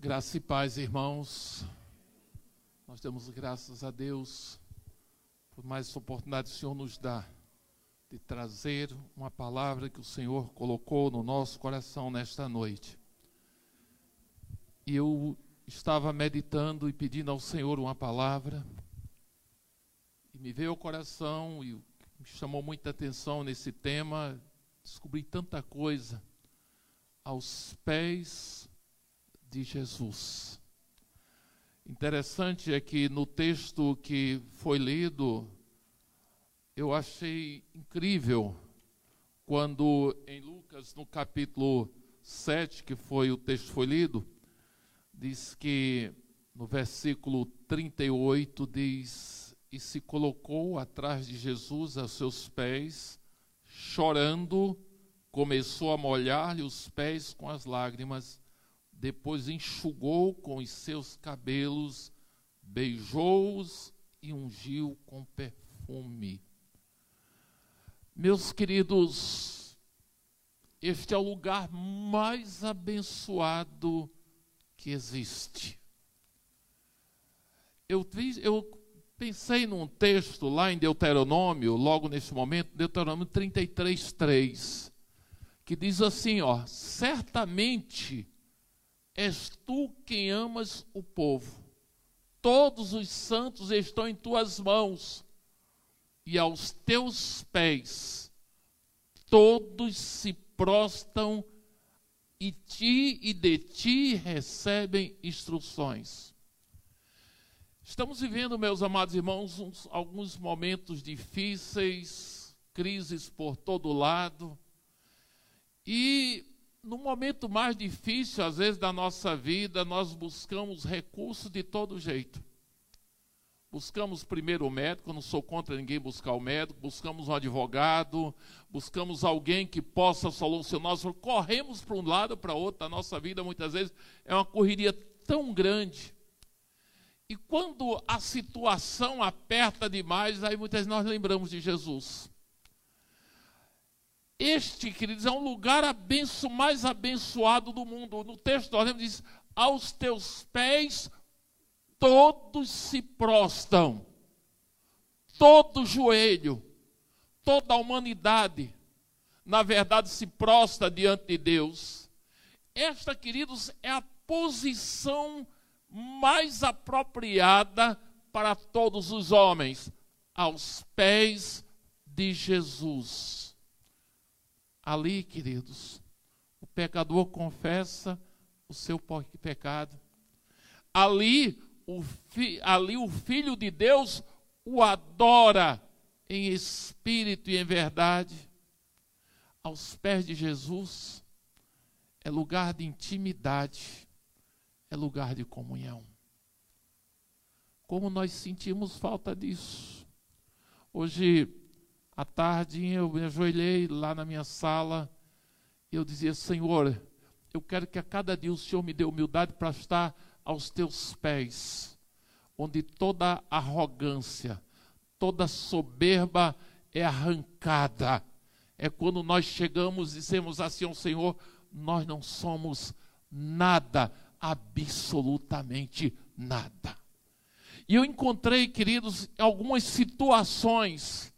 Graça e paz, irmãos. Nós damos graças a Deus por mais essa oportunidade que o Senhor nos dá de trazer uma palavra que o Senhor colocou no nosso coração nesta noite. E eu estava meditando e pedindo ao Senhor uma palavra, e me veio ao coração e me chamou muita atenção nesse tema, descobri tanta coisa aos pés de Jesus. Interessante é que no texto que foi lido, eu achei incrível quando em Lucas, no capítulo 7, que foi o texto foi lido, diz que no versículo 38 diz: E se colocou atrás de Jesus a seus pés, chorando, começou a molhar-lhe os pés com as lágrimas depois enxugou com os seus cabelos, beijou-os e ungiu com perfume. Meus queridos, este é o lugar mais abençoado que existe. Eu, eu pensei num texto lá em Deuteronômio, logo nesse momento, Deuteronômio 33, 3, que diz assim: ó, certamente és tu quem amas o povo. Todos os santos estão em tuas mãos, e aos teus pés todos se prostam e ti e de ti recebem instruções. Estamos vivendo, meus amados irmãos, uns, alguns momentos difíceis, crises por todo lado, e no momento mais difícil, às vezes, da nossa vida, nós buscamos recursos de todo jeito. Buscamos primeiro o médico, não sou contra ninguém buscar o médico, buscamos um advogado, buscamos alguém que possa solucionar, nós corremos para um lado para outro, a nossa vida muitas vezes é uma correria tão grande. E quando a situação aperta demais, aí muitas vezes nós lembramos de Jesus. Este, queridos, é um lugar abenço, mais abençoado do mundo. No texto nós lemos, diz: aos teus pés todos se prostam, todo joelho, toda a humanidade, na verdade, se prostra diante de Deus. Esta, queridos, é a posição mais apropriada para todos os homens, aos pés de Jesus. Ali, queridos, o pecador confessa o seu pecado. Ali o, fi, ali, o Filho de Deus o adora em espírito e em verdade. Aos pés de Jesus é lugar de intimidade, é lugar de comunhão. Como nós sentimos falta disso. Hoje à tarde eu me ajoelhei lá na minha sala e eu dizia: Senhor, eu quero que a cada dia o Senhor me dê humildade para estar aos teus pés, onde toda arrogância, toda soberba é arrancada. É quando nós chegamos e dizemos assim ao Senhor: nós não somos nada, absolutamente nada. E eu encontrei, queridos, algumas situações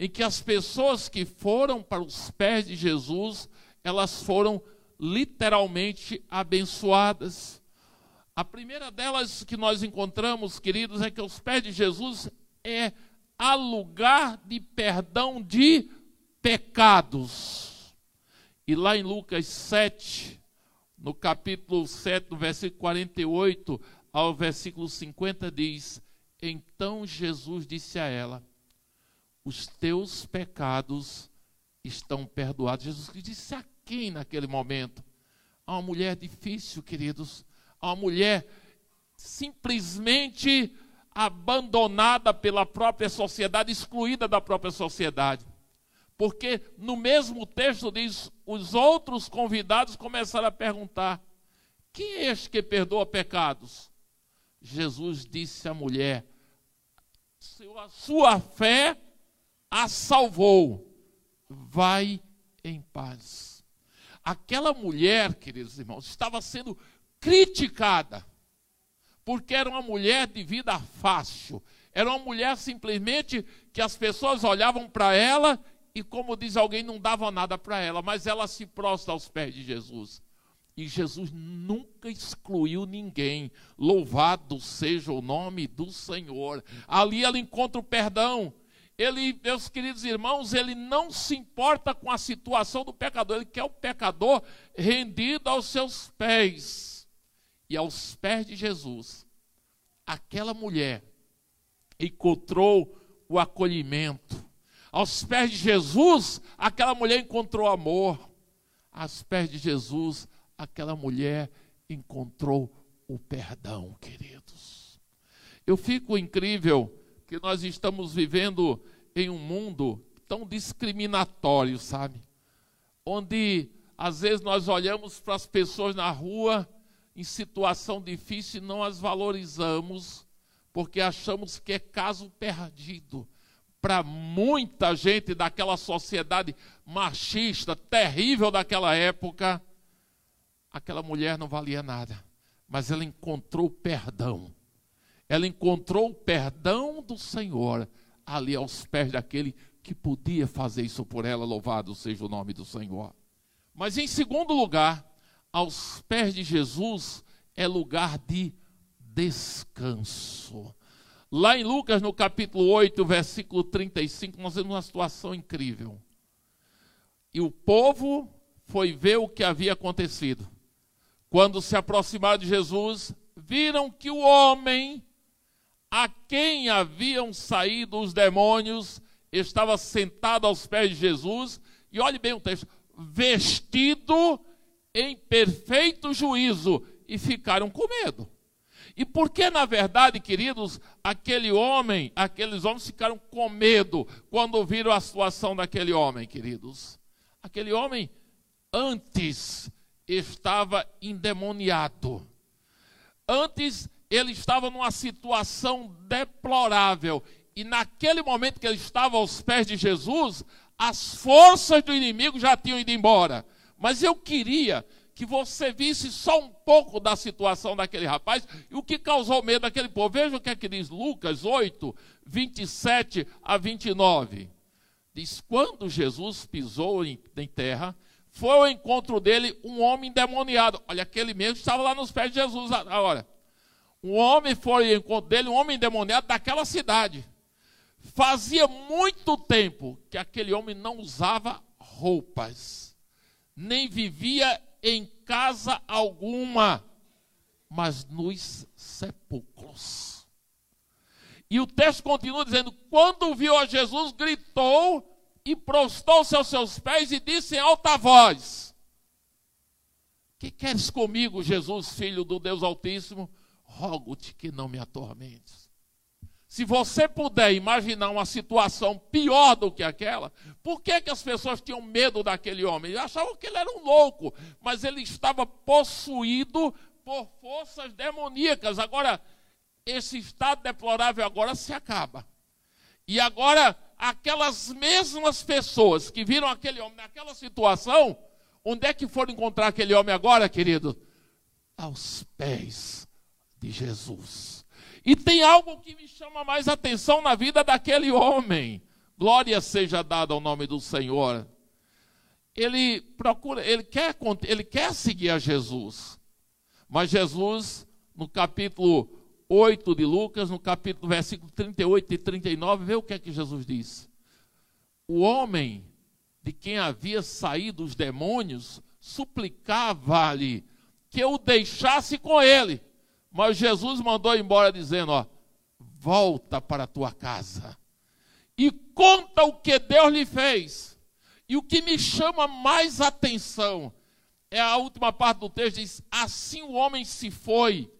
em que as pessoas que foram para os pés de Jesus, elas foram literalmente abençoadas. A primeira delas que nós encontramos, queridos, é que os pés de Jesus é a lugar de perdão de pecados. E lá em Lucas 7, no capítulo 7, no versículo 48 ao versículo 50, diz: Então Jesus disse a ela: os teus pecados estão perdoados. Jesus disse a quem naquele momento? A uma mulher difícil, queridos, a uma mulher simplesmente abandonada pela própria sociedade, excluída da própria sociedade. Porque no mesmo texto diz: os outros convidados começaram a perguntar: quem é este que perdoa pecados? Jesus disse à mulher: a sua fé a salvou. Vai em paz. Aquela mulher, queridos irmãos, estava sendo criticada, porque era uma mulher de vida fácil, era uma mulher simplesmente que as pessoas olhavam para ela e, como diz alguém, não davam nada para ela, mas ela se prostra aos pés de Jesus. E Jesus nunca excluiu ninguém. Louvado seja o nome do Senhor. Ali ela encontra o perdão. Ele, meus queridos irmãos, ele não se importa com a situação do pecador, ele quer o pecador rendido aos seus pés. E aos pés de Jesus, aquela mulher encontrou o acolhimento. Aos pés de Jesus, aquela mulher encontrou amor. Aos pés de Jesus, aquela mulher encontrou o perdão, queridos. Eu fico incrível que nós estamos vivendo em um mundo tão discriminatório, sabe? Onde às vezes nós olhamos para as pessoas na rua em situação difícil e não as valorizamos, porque achamos que é caso perdido. Para muita gente daquela sociedade machista, terrível daquela época, aquela mulher não valia nada, mas ela encontrou perdão. Ela encontrou o perdão do Senhor ali aos pés daquele que podia fazer isso por ela, louvado seja o nome do Senhor. Mas em segundo lugar, aos pés de Jesus é lugar de descanso. Lá em Lucas, no capítulo 8, versículo 35, nós vemos uma situação incrível. E o povo foi ver o que havia acontecido. Quando se aproximaram de Jesus, viram que o homem a quem haviam saído os demônios estava sentado aos pés de Jesus, e olhe bem o texto, vestido em perfeito juízo, e ficaram com medo. E por que, na verdade, queridos, aquele homem, aqueles homens ficaram com medo quando viram a situação daquele homem, queridos? Aquele homem, antes estava endemoniado. Antes ele estava numa situação deplorável. E naquele momento que ele estava aos pés de Jesus, as forças do inimigo já tinham ido embora. Mas eu queria que você visse só um pouco da situação daquele rapaz e o que causou medo daquele povo. Veja o que é que diz Lucas 8, 27 a 29. Diz: Quando Jesus pisou em, em terra, foi ao encontro dele um homem endemoniado. Olha, aquele mesmo estava lá nos pés de Jesus agora. Um homem foi ao encontro dele, um homem endemoniado daquela cidade. Fazia muito tempo que aquele homem não usava roupas, nem vivia em casa alguma, mas nos sepulcros. E o texto continua dizendo: quando viu a Jesus, gritou e prostou-se aos seus pés e disse em alta voz: Que queres comigo, Jesus, filho do Deus Altíssimo? Rogo-te que não me atormentes. Se você puder imaginar uma situação pior do que aquela, por que, que as pessoas tinham medo daquele homem? Achavam que ele era um louco, mas ele estava possuído por forças demoníacas. Agora, esse estado deplorável agora se acaba. E agora aquelas mesmas pessoas que viram aquele homem naquela situação, onde é que foram encontrar aquele homem agora, querido? Aos pés de Jesus. E tem algo que me chama mais atenção na vida daquele homem. Glória seja dada ao nome do Senhor. Ele procura, ele quer, ele quer seguir a Jesus. Mas Jesus, no capítulo 8 de Lucas, no capítulo versículo 38 e 39, vê o que é que Jesus diz. O homem de quem havia saído os demônios suplicava-lhe que o deixasse com ele. Mas Jesus mandou embora dizendo, ó, volta para a tua casa e conta o que Deus lhe fez. E o que me chama mais atenção é a última parte do texto diz: assim o homem se foi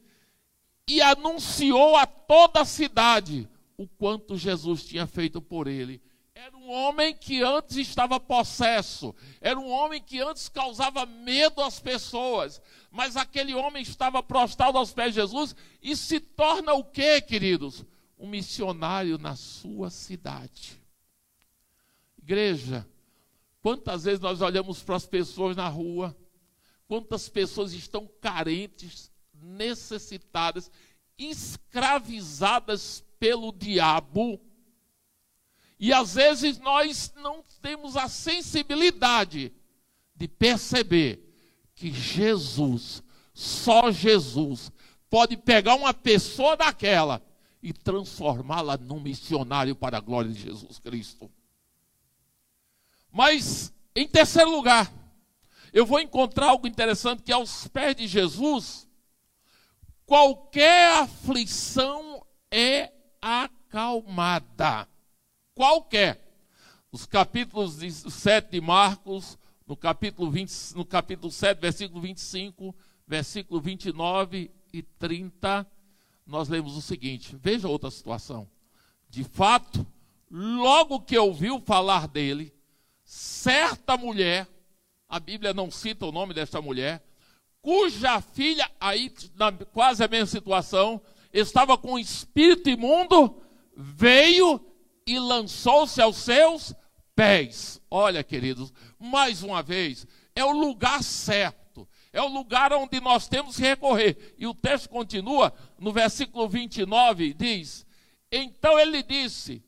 e anunciou a toda a cidade o quanto Jesus tinha feito por ele. Era um homem que antes estava possesso, era um homem que antes causava medo às pessoas, mas aquele homem estava prostrado aos pés de Jesus e se torna o quê, queridos? Um missionário na sua cidade. Igreja, quantas vezes nós olhamos para as pessoas na rua, quantas pessoas estão carentes, necessitadas, escravizadas pelo diabo. E às vezes nós não temos a sensibilidade de perceber que Jesus, só Jesus, pode pegar uma pessoa daquela e transformá-la num missionário para a glória de Jesus Cristo. Mas, em terceiro lugar, eu vou encontrar algo interessante que aos pés de Jesus, qualquer aflição é acalmada. Qualquer. Os capítulos 7 de Marcos, no capítulo, 20, no capítulo 7, versículo 25, versículo 29 e 30, nós lemos o seguinte: veja outra situação. De fato, logo que ouviu falar dele, certa mulher, a Bíblia não cita o nome desta mulher, cuja filha, aí na, quase a mesma situação, estava com espírito imundo, veio e lançou-se aos seus pés. Olha, queridos, mais uma vez, é o lugar certo, é o lugar onde nós temos que recorrer. E o texto continua no versículo 29, diz: Então ele disse: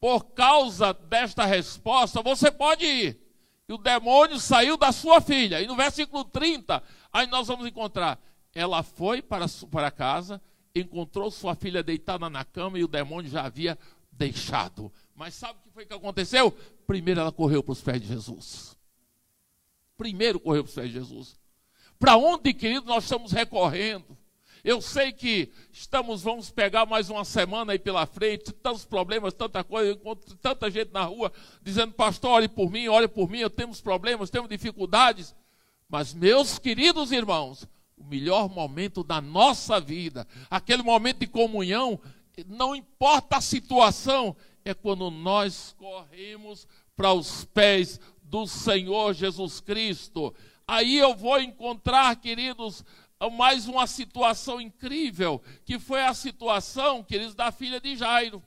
Por causa desta resposta, você pode ir. E o demônio saiu da sua filha. E no versículo 30, aí nós vamos encontrar: Ela foi para, para casa, encontrou sua filha deitada na cama e o demônio já havia deixado. Mas sabe o que foi que aconteceu? Primeiro ela correu para os pés de Jesus. Primeiro correu para os pés de Jesus. Para onde, querido, nós estamos recorrendo? Eu sei que estamos, vamos pegar mais uma semana aí pela frente, tantos problemas, tanta coisa, eu encontro tanta gente na rua dizendo, pastor, olhe por mim, olhe por mim, eu temos problemas, temos dificuldades. Mas, meus queridos irmãos, o melhor momento da nossa vida, aquele momento de comunhão, não importa a situação, é quando nós corremos para os pés do Senhor Jesus Cristo. Aí eu vou encontrar, queridos, mais uma situação incrível, que foi a situação, queridos, da filha de Jairo.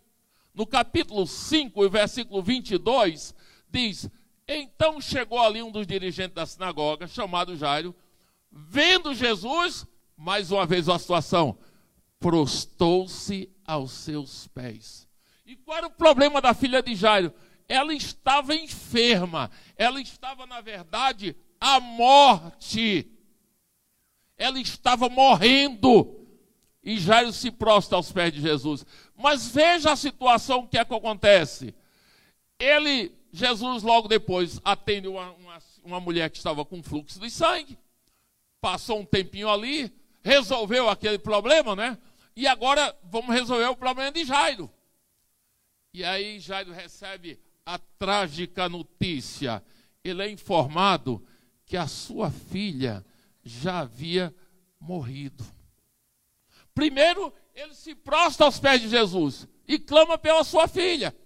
No capítulo 5, versículo 22, diz: Então chegou ali um dos dirigentes da sinagoga, chamado Jairo, vendo Jesus, mais uma vez a situação, prostou-se aos seus pés. E qual era o problema da filha de Jairo? Ela estava enferma, ela estava, na verdade, à morte. Ela estava morrendo. E Jairo se prostra aos pés de Jesus. Mas veja a situação que é que acontece. Ele, Jesus, logo depois, atende uma, uma, uma mulher que estava com fluxo de sangue passou um tempinho ali, resolveu aquele problema, né? E agora vamos resolver o problema de Jairo. E aí Jairo recebe a trágica notícia. Ele é informado que a sua filha já havia morrido. Primeiro, ele se prostra aos pés de Jesus e clama pela sua filha.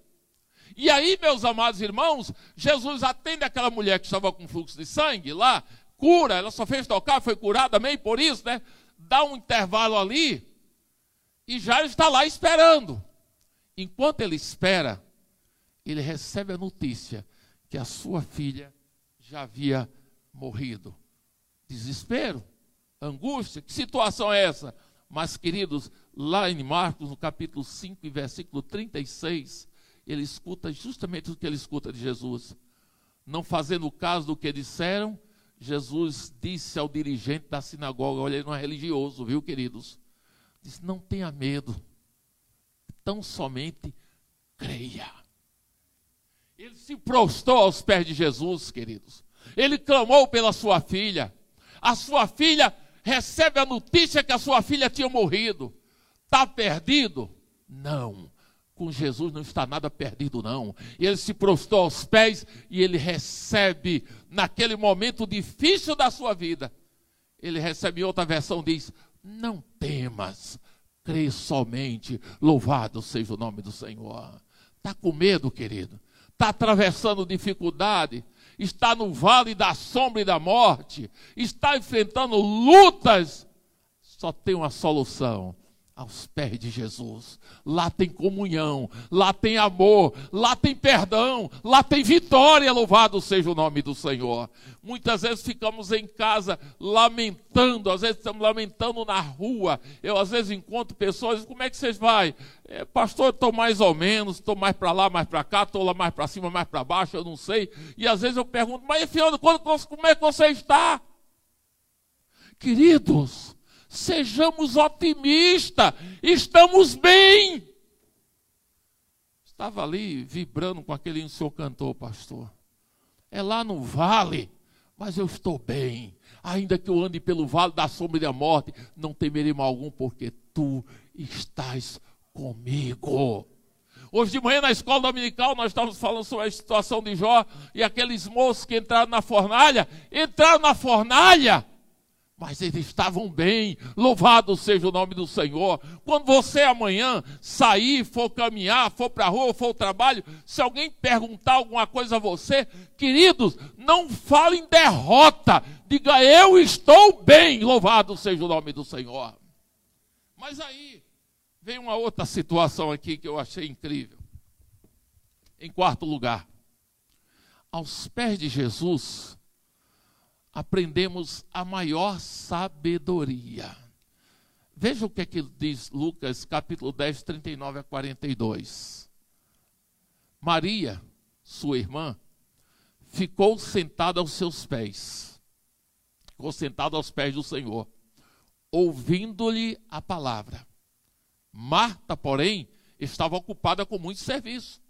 E aí, meus amados irmãos, Jesus atende aquela mulher que estava com fluxo de sangue lá, cura, ela só fez tocar, foi curada, amém? Por isso, né? Dá um intervalo ali e Jairo está lá esperando. Enquanto ele espera, ele recebe a notícia que a sua filha já havia morrido. Desespero, angústia, que situação é essa? Mas, queridos, lá em Marcos, no capítulo 5, versículo 36, ele escuta justamente o que ele escuta de Jesus. Não fazendo caso do que disseram, Jesus disse ao dirigente da sinagoga, olha, ele não é religioso, viu, queridos? Disse: Não tenha medo, tão somente creia. Ele se prostrou aos pés de Jesus, queridos. Ele clamou pela sua filha. A sua filha recebe a notícia que a sua filha tinha morrido. Está perdido? Não com Jesus não está nada perdido, não. Ele se prostou aos pés e ele recebe, naquele momento difícil da sua vida, ele recebe outra versão, diz: Não temas, crê somente, louvado seja o nome do Senhor. Está com medo, querido? Está atravessando dificuldade? Está no vale da sombra e da morte? Está enfrentando lutas? Só tem uma solução aos pés de Jesus. Lá tem comunhão, lá tem amor, lá tem perdão, lá tem vitória. Louvado seja o nome do Senhor. Muitas vezes ficamos em casa lamentando, às vezes estamos lamentando na rua. Eu às vezes encontro pessoas, como é que vocês vai? É, pastor, estou mais ou menos, estou mais para lá, mais para cá, estou lá mais para cima, mais para baixo, eu não sei. E às vezes eu pergunto, mas Fiona, como é que você está? Queridos, Sejamos otimistas, estamos bem. Estava ali vibrando com aquele que o senhor cantou, pastor. É lá no vale, mas eu estou bem. Ainda que eu ande pelo vale da sombra e da morte, não temerei mal algum, porque tu estás comigo. Hoje de manhã na escola dominical nós estávamos falando sobre a situação de Jó e aqueles moços que entraram na fornalha, entraram na fornalha mas eles estavam bem, louvado seja o nome do Senhor. Quando você amanhã sair, for caminhar, for para a rua, for ao trabalho, se alguém perguntar alguma coisa a você, queridos, não fale em derrota, diga eu estou bem, louvado seja o nome do Senhor. Mas aí vem uma outra situação aqui que eu achei incrível. Em quarto lugar, aos pés de Jesus, aprendemos a maior sabedoria. Veja o que, é que diz Lucas, capítulo 10, 39 a 42. Maria, sua irmã, ficou sentada aos seus pés. Ficou sentada aos pés do Senhor, ouvindo-lhe a palavra. Marta, porém, estava ocupada com muito serviço.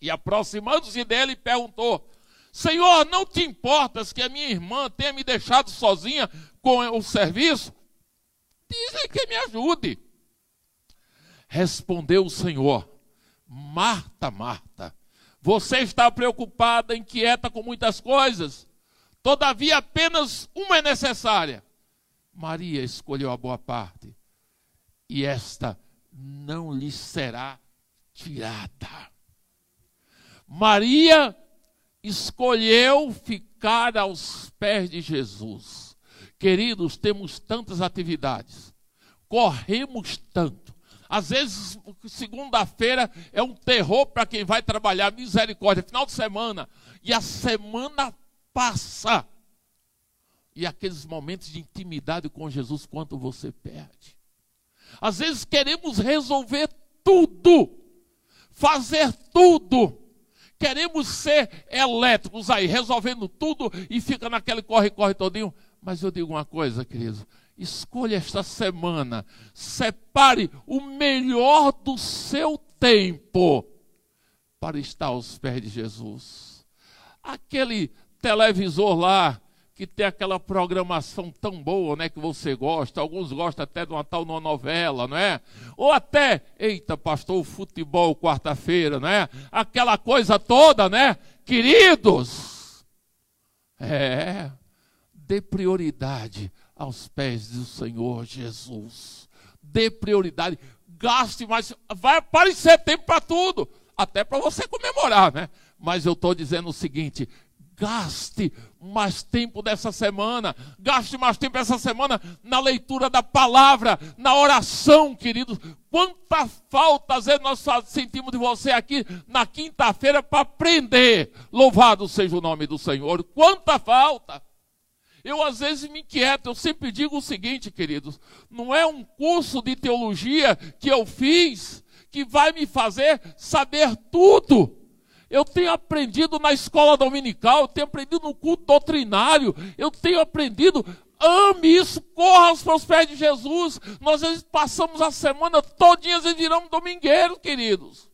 E aproximando-se dele, perguntou: Senhor, não te importas que a minha irmã tenha me deixado sozinha com o serviço? Dizem que me ajude. Respondeu o Senhor: Marta, Marta, você está preocupada, inquieta com muitas coisas, todavia apenas uma é necessária. Maria escolheu a boa parte, e esta não lhe será tirada. Maria escolheu ficar aos pés de Jesus. Queridos, temos tantas atividades, corremos tanto. Às vezes, segunda-feira é um terror para quem vai trabalhar, misericórdia, final de semana, e a semana passa. E aqueles momentos de intimidade com Jesus, quanto você perde. Às vezes queremos resolver tudo, fazer tudo, Queremos ser elétricos aí, resolvendo tudo e fica naquele corre-corre todinho. Mas eu digo uma coisa, querido. Escolha esta semana, separe o melhor do seu tempo para estar aos pés de Jesus. Aquele televisor lá que tem aquela programação tão boa, né, que você gosta, alguns gostam até de uma tal numa novela, não é? Ou até, eita, pastor, o futebol quarta-feira, não é? Aquela coisa toda, né? Queridos, é, dê prioridade aos pés do Senhor Jesus. Dê prioridade, gaste mais, vai aparecer tempo para tudo, até para você comemorar, né? Mas eu estou dizendo o seguinte: gaste mais tempo dessa semana, gaste mais tempo essa semana na leitura da palavra, na oração, queridos. Quanta falta às vezes nós sentimos de você aqui na quinta-feira para aprender. Louvado seja o nome do Senhor. Quanta falta! Eu às vezes me inquieto, eu sempre digo o seguinte, queridos: não é um curso de teologia que eu fiz que vai me fazer saber tudo. Eu tenho aprendido na escola dominical, eu tenho aprendido no culto doutrinário, eu tenho aprendido. Ame isso, corra aos pés de Jesus. Nós às vezes passamos a semana todinha e viramos domingueiros, queridos.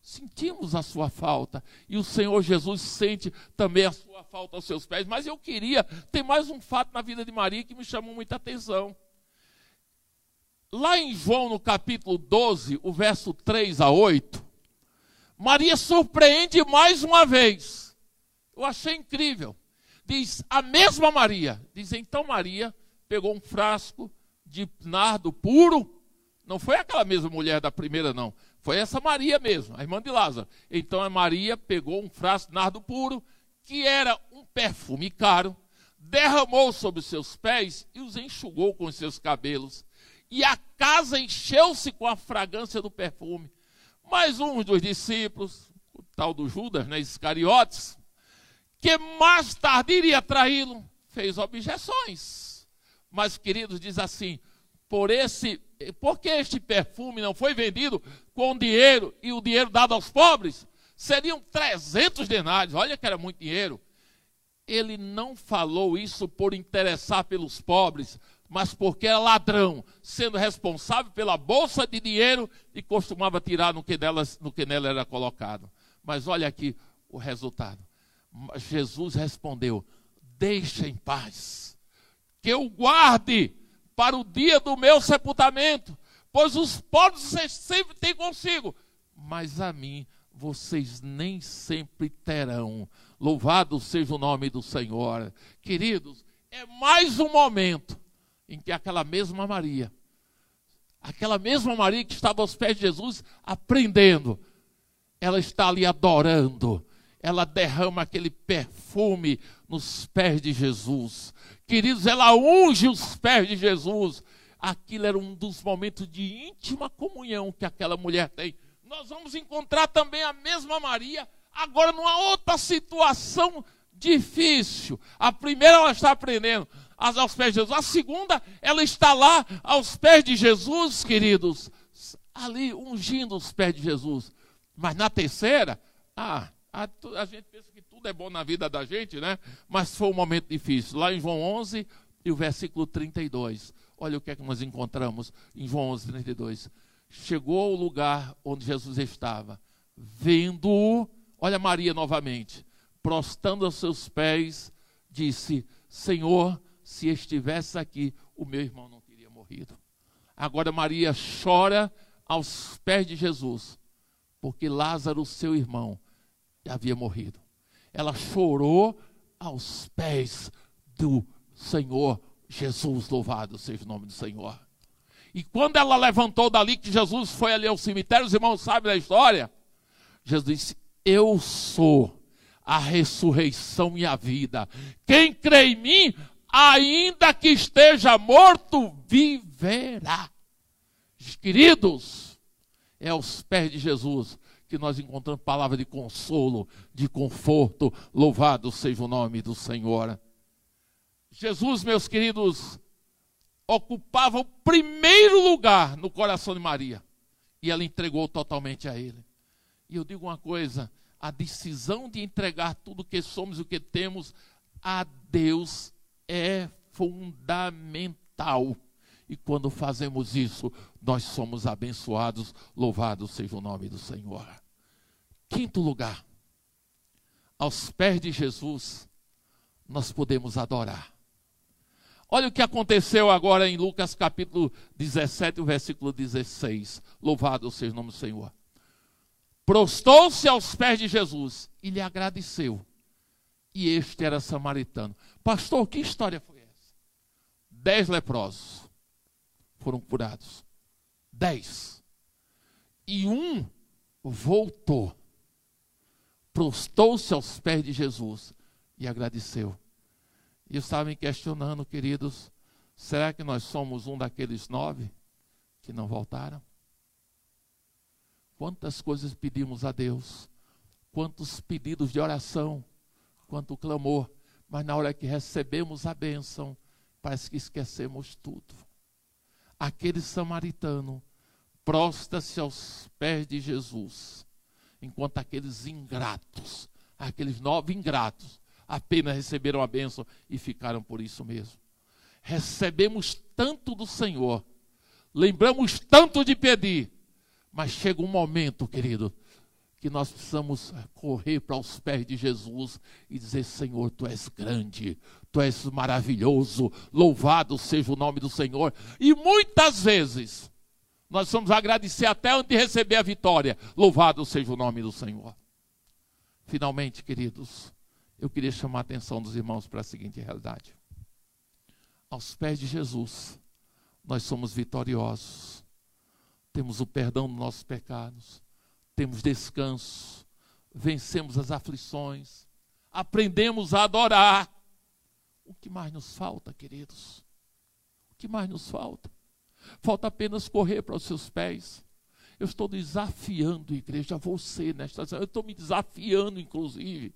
Sentimos a sua falta. E o Senhor Jesus sente também a sua falta aos seus pés. Mas eu queria, tem mais um fato na vida de Maria que me chamou muita atenção. Lá em João, no capítulo 12, o verso 3 a 8, Maria surpreende mais uma vez. Eu achei incrível. Diz a mesma Maria. Diz então Maria pegou um frasco de nardo puro. Não foi aquela mesma mulher da primeira, não. Foi essa Maria mesmo, a irmã de Lázaro. Então a Maria pegou um frasco de nardo puro, que era um perfume caro, derramou sobre os seus pés e os enxugou com os seus cabelos. e a casa encheu-se com a fragrância do perfume. Mas um dos discípulos, o tal do Judas, né, Iscariotes, que mais tarde iria traí-lo, fez objeções. Mas, queridos, diz assim: por esse, porque este perfume não foi vendido com dinheiro e o dinheiro dado aos pobres? Seriam 300 denários, olha que era muito dinheiro. Ele não falou isso por interessar pelos pobres, mas porque era ladrão, sendo responsável pela bolsa de dinheiro e costumava tirar no que, delas, no que nela era colocado. Mas olha aqui o resultado. Jesus respondeu: Deixa em paz, que eu guarde para o dia do meu sepultamento, pois os pobres sempre têm consigo, mas a mim vocês nem sempre terão. Louvado seja o nome do Senhor. Queridos, é mais um momento em que aquela mesma Maria, aquela mesma Maria que estava aos pés de Jesus aprendendo, ela está ali adorando, ela derrama aquele perfume nos pés de Jesus. Queridos, ela unge os pés de Jesus. Aquilo era um dos momentos de íntima comunhão que aquela mulher tem. Nós vamos encontrar também a mesma Maria, agora numa outra situação difícil. A primeira ela está aprendendo aos pés de Jesus. A segunda, ela está lá aos pés de Jesus, queridos, ali ungindo os pés de Jesus. Mas na terceira, ah, a, a, gente pensa que tudo é bom na vida da gente, né? Mas foi um momento difícil. Lá em João 11 e o versículo 32. Olha o que é que nós encontramos em João 11, 32. Chegou ao lugar onde Jesus estava, vendo-o, olha Maria novamente, prostando aos seus pés, disse: Senhor, se estivesse aqui, o meu irmão não teria morrido. Agora Maria chora aos pés de Jesus, porque Lázaro, seu irmão, havia morrido. Ela chorou aos pés do Senhor Jesus, louvado seja o nome do Senhor. E quando ela levantou dali, que Jesus foi ali ao cemitério, os irmãos sabem da história. Jesus disse: Eu sou a ressurreição e a vida. Quem crê em mim, ainda que esteja morto, viverá. Queridos, é aos pés de Jesus que nós encontramos palavra de consolo, de conforto. Louvado seja o nome do Senhor. Jesus, meus queridos, ocupava o primeiro lugar no coração de Maria. E ela entregou totalmente a ele. E eu digo uma coisa: a decisão de entregar tudo o que somos e o que temos a Deus é fundamental. E quando fazemos isso, nós somos abençoados. Louvado seja o nome do Senhor. Quinto lugar, aos pés de Jesus, nós podemos adorar. Olha o que aconteceu agora em Lucas capítulo 17, versículo 16. Louvado seja o nome do Senhor. Prostou-se aos pés de Jesus e lhe agradeceu. E este era samaritano. Pastor, que história foi essa? Dez leprosos foram curados. Dez. E um voltou, prostou-se aos pés de Jesus e agradeceu. E estavam me questionando, queridos, será que nós somos um daqueles nove que não voltaram? Quantas coisas pedimos a Deus, quantos pedidos de oração, quanto clamor, mas na hora que recebemos a bênção, parece que esquecemos tudo aquele samaritano prosta-se aos pés de Jesus, enquanto aqueles ingratos, aqueles nove ingratos, apenas receberam a bênção e ficaram por isso mesmo. Recebemos tanto do Senhor, lembramos tanto de pedir, mas chega um momento, querido, que nós precisamos correr para os pés de Jesus e dizer: Senhor, tu és grande, tu és maravilhoso, louvado seja o nome do Senhor. E muitas vezes nós vamos agradecer até antes de receber a vitória, louvado seja o nome do Senhor. Finalmente, queridos, eu queria chamar a atenção dos irmãos para a seguinte realidade: aos pés de Jesus, nós somos vitoriosos, temos o perdão dos nossos pecados temos descanso, vencemos as aflições, aprendemos a adorar. O que mais nos falta, queridos? O que mais nos falta? Falta apenas correr para os seus pés. Eu estou desafiando, igreja, você nesta semana. Eu estou me desafiando, inclusive.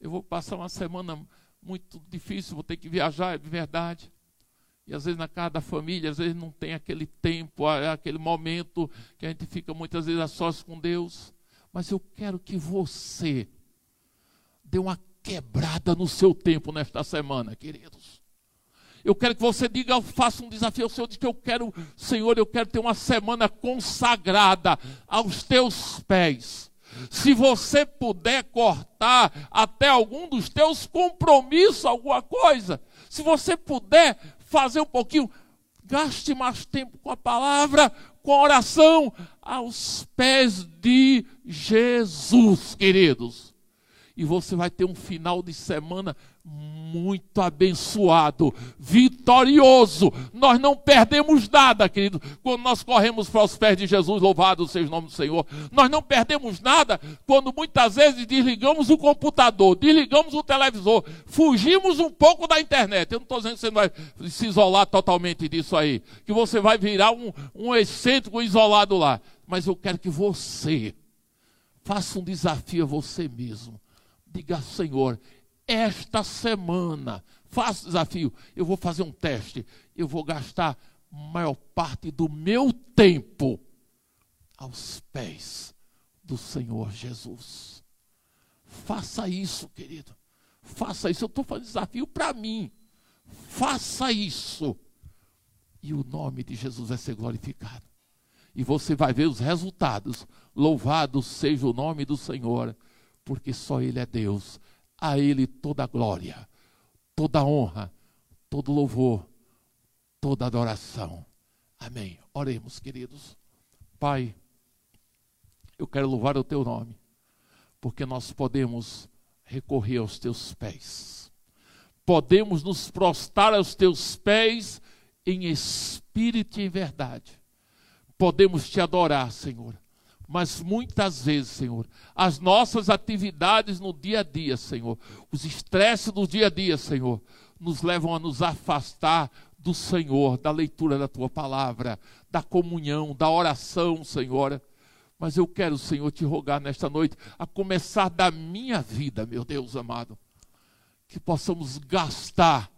Eu vou passar uma semana muito difícil, vou ter que viajar, é de verdade. E às vezes na casa da família, às vezes não tem aquele tempo, aquele momento que a gente fica muitas vezes a sós com Deus. Mas eu quero que você dê uma quebrada no seu tempo nesta semana, queridos. Eu quero que você diga, faça um desafio ao Senhor, de que eu quero, Senhor, eu quero ter uma semana consagrada aos teus pés. Se você puder cortar até algum dos teus compromissos, alguma coisa, se você puder fazer um pouquinho, gaste mais tempo com a palavra, com a oração, aos pés de Jesus, queridos. E você vai ter um final de semana muito abençoado, vitorioso. Nós não perdemos nada, querido, quando nós corremos para os pés de Jesus, louvado seja o nome do Senhor. Nós não perdemos nada quando muitas vezes desligamos o computador, desligamos o televisor, fugimos um pouco da internet. Eu não estou dizendo que você vai se isolar totalmente disso aí, que você vai virar um, um excêntrico isolado lá. Mas eu quero que você faça um desafio a você mesmo. Diga, Senhor, esta semana, faço desafio, eu vou fazer um teste, eu vou gastar maior parte do meu tempo aos pés do Senhor Jesus. Faça isso, querido. Faça isso. Eu estou fazendo desafio para mim. Faça isso. E o nome de Jesus vai ser glorificado. E você vai ver os resultados. Louvado seja o nome do Senhor, porque só Ele é Deus a Ele toda a glória, toda a honra, todo louvor, toda adoração. Amém. Oremos, queridos. Pai, eu quero louvar o Teu nome, porque nós podemos recorrer aos Teus pés, podemos nos prostrar aos Teus pés em espírito e em verdade, podemos Te adorar, Senhor mas muitas vezes, Senhor, as nossas atividades no dia a dia, Senhor, os estresses do dia a dia, Senhor, nos levam a nos afastar do Senhor, da leitura da tua palavra, da comunhão, da oração, Senhor. Mas eu quero, Senhor, te rogar nesta noite, a começar da minha vida, meu Deus amado, que possamos gastar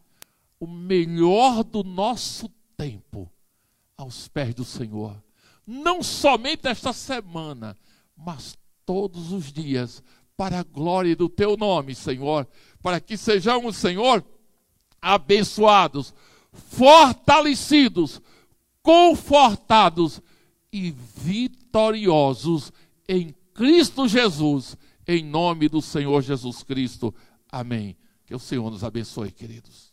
o melhor do nosso tempo aos pés do Senhor não somente esta semana, mas todos os dias, para a glória do teu nome, Senhor, para que sejamos, Senhor, abençoados, fortalecidos, confortados e vitoriosos em Cristo Jesus, em nome do Senhor Jesus Cristo. Amém. Que o Senhor nos abençoe, queridos.